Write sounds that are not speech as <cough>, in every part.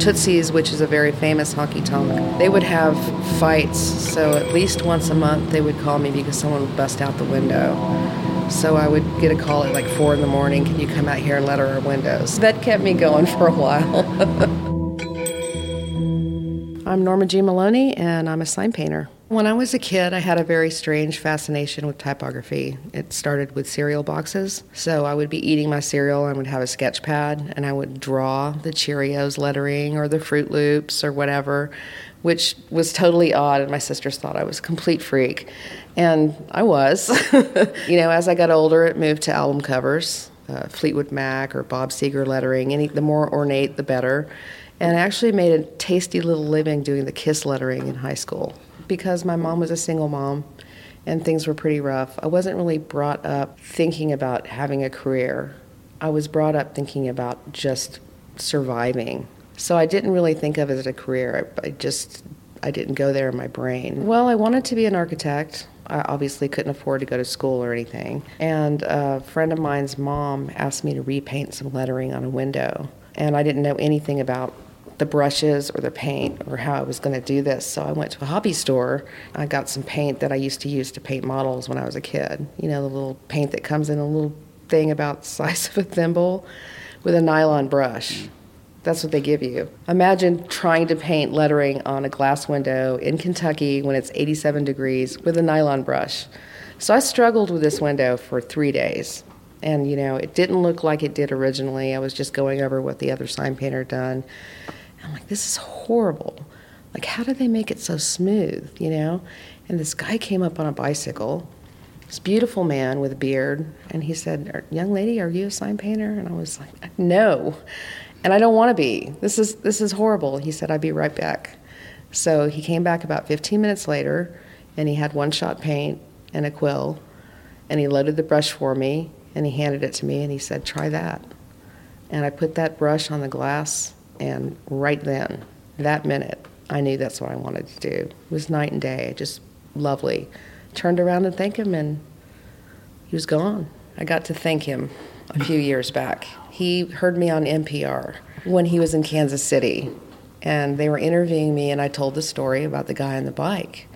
Tootsie's, which is a very famous honky tonk, they would have fights. So at least once a month, they would call me because someone would bust out the window. So I would get a call at like four in the morning. Can you come out here and let our windows? That kept me going <laughs> for a while. <laughs> I'm Norma Jean Maloney, and I'm a sign painter. When I was a kid, I had a very strange fascination with typography. It started with cereal boxes. So I would be eating my cereal and would have a sketch pad and I would draw the Cheerios lettering or the Froot Loops or whatever, which was totally odd. And my sisters thought I was a complete freak. And I was. <laughs> you know, as I got older, it moved to album covers. Uh, Fleetwood Mac or Bob Seger lettering. Any the more ornate, the better. And I actually made a tasty little living doing the Kiss lettering in high school because my mom was a single mom and things were pretty rough. I wasn't really brought up thinking about having a career. I was brought up thinking about just surviving. So I didn't really think of it as a career. I, just I didn't go there in my brain. Well, I wanted to be an architect. I obviously couldn't afford to go to school or anything. And a friend of mine's mom asked me to repaint some lettering on a window. And I didn't know anything about the brushes or the paint or how I was going to do this. So I went to a hobby store. I got some paint that I used to use to paint models when I was a kid. You know, the little paint that comes in a little thing about the <laughs> size of a thimble with a nylon brush. That's what they give you. Imagine trying to paint lettering on a glass window in Kentucky when it's 87 degrees with a nylon brush. So I struggled with this window for three days. And, you know, it didn't look like it did originally. I was just going over what the other sign painter had done. I'm like, this is horrible. Like, how do they make it so smooth, you know? And this guy came up on a bicycle, this beautiful man with a beard, and he said, Young lady, are you a sign painter? And I was like, No. And I don't want to be. This is, this is horrible. He said, I'd be right back. So he came back about 15 minutes later, and he had one shot paint and a quill, and he loaded the brush for me, and he handed it to me, and he said, Try that. And I put that brush on the glass and right then, that minute, I knew that's what I wanted to do. It was night and day, just lovely. Turned around and thanked him, and he was gone. I got to thank him a few <laughs> years back. He heard me on NPR when he was in Kansas City, and they were interviewing me, and I told the story about the guy on the bike.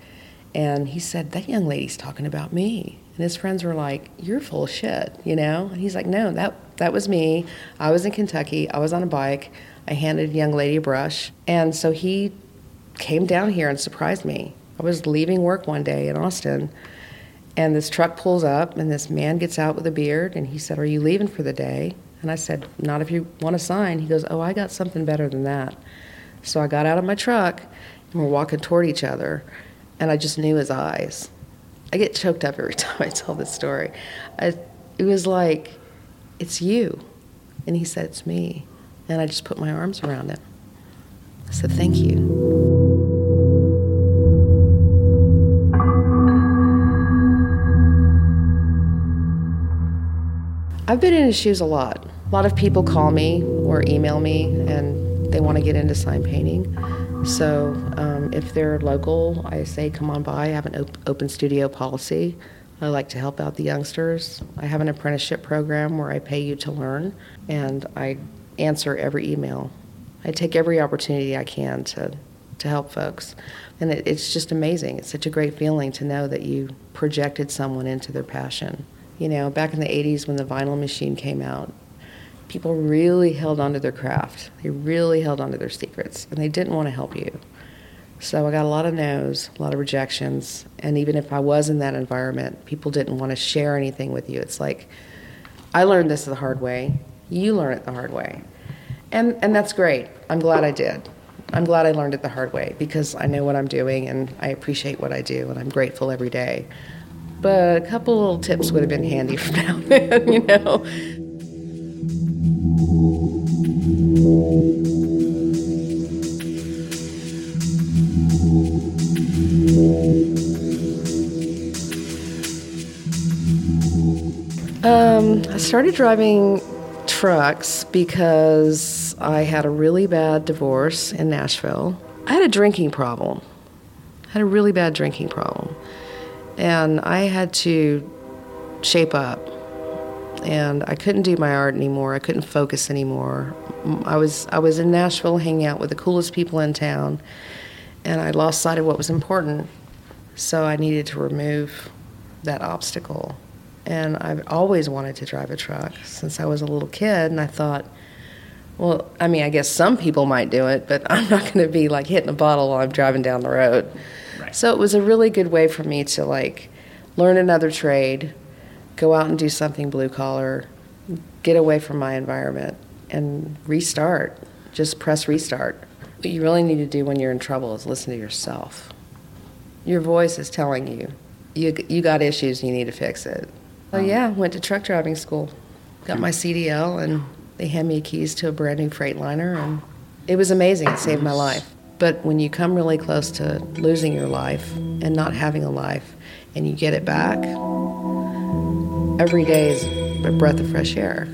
And he said, That young lady's talking about me. And his friends were like, You're full of shit, you know? And he's like, No, that, that was me. I was in Kentucky. I was on a bike. I handed a young lady a brush. And so he came down here and surprised me. I was leaving work one day in Austin, and this truck pulls up, and this man gets out with a beard, and he said, Are you leaving for the day? And I said, Not if you want to sign. He goes, Oh, I got something better than that. So I got out of my truck, and we're walking toward each other, and I just knew his eyes. I get choked up every <laughs> time I tell this story. I, it was like, It's you. And he said, It's me. And I just put my arms around him. I said, Thank you. I've been in his shoes a lot. A lot of people call me or email me they want to get into sign painting. So um, if they're local, I say, come on by. I have an op- open studio policy. I like to help out the youngsters. I have an apprenticeship program where I pay you to learn, and I answer every email. I take every opportunity I can to, to help folks. And it, it's just amazing. It's such a great feeling to know that you projected someone into their passion. You know, back in the 80s when the vinyl machine came out, people really held onto their craft. They really held onto their secrets, and they didn't want to help you. So I got a lot of no's, a lot of rejections, and even if I was in that environment, people didn't want to share anything with you. It's like, I learned this the hard way. You learn it the hard way. And, and that's great. I'm glad I did. I'm glad I learned it the hard way because I know what I'm doing and I appreciate what I do and I'm grateful every day. But a couple little tips would have been handy <laughs> from now then, <laughs> you know. Um, I started driving trucks because I had a really bad divorce in Nashville. I had a drinking problem. I had a really bad drinking problem. And I had to shape up. And I couldn't do my art anymore. I couldn't focus anymore. I was I was in Nashville hanging out with the coolest people in town, and I lost sight of what was important. So I needed to remove that obstacle. And I've always wanted to drive a truck since I was a little kid, and I thought, well, I mean, I guess some people might do it, but <laughs> I'm not going to be like hitting a bottle while I'm driving down the road. Right. So it was a really good way for me to like learn another trade, go out and do something blue collar, get away from my environment, and restart. Just press restart. What you really need to do when you're in trouble is listen to yourself. Your voice is telling you you you got issues you need to fix it. Oh yeah, went to truck driving school, got my CDL, and they handed me keys to a brand new Freightliner, and it was amazing. It saved my life. But when you come really close to losing your life and not having a life, and you get it back, every day is a breath of fresh air.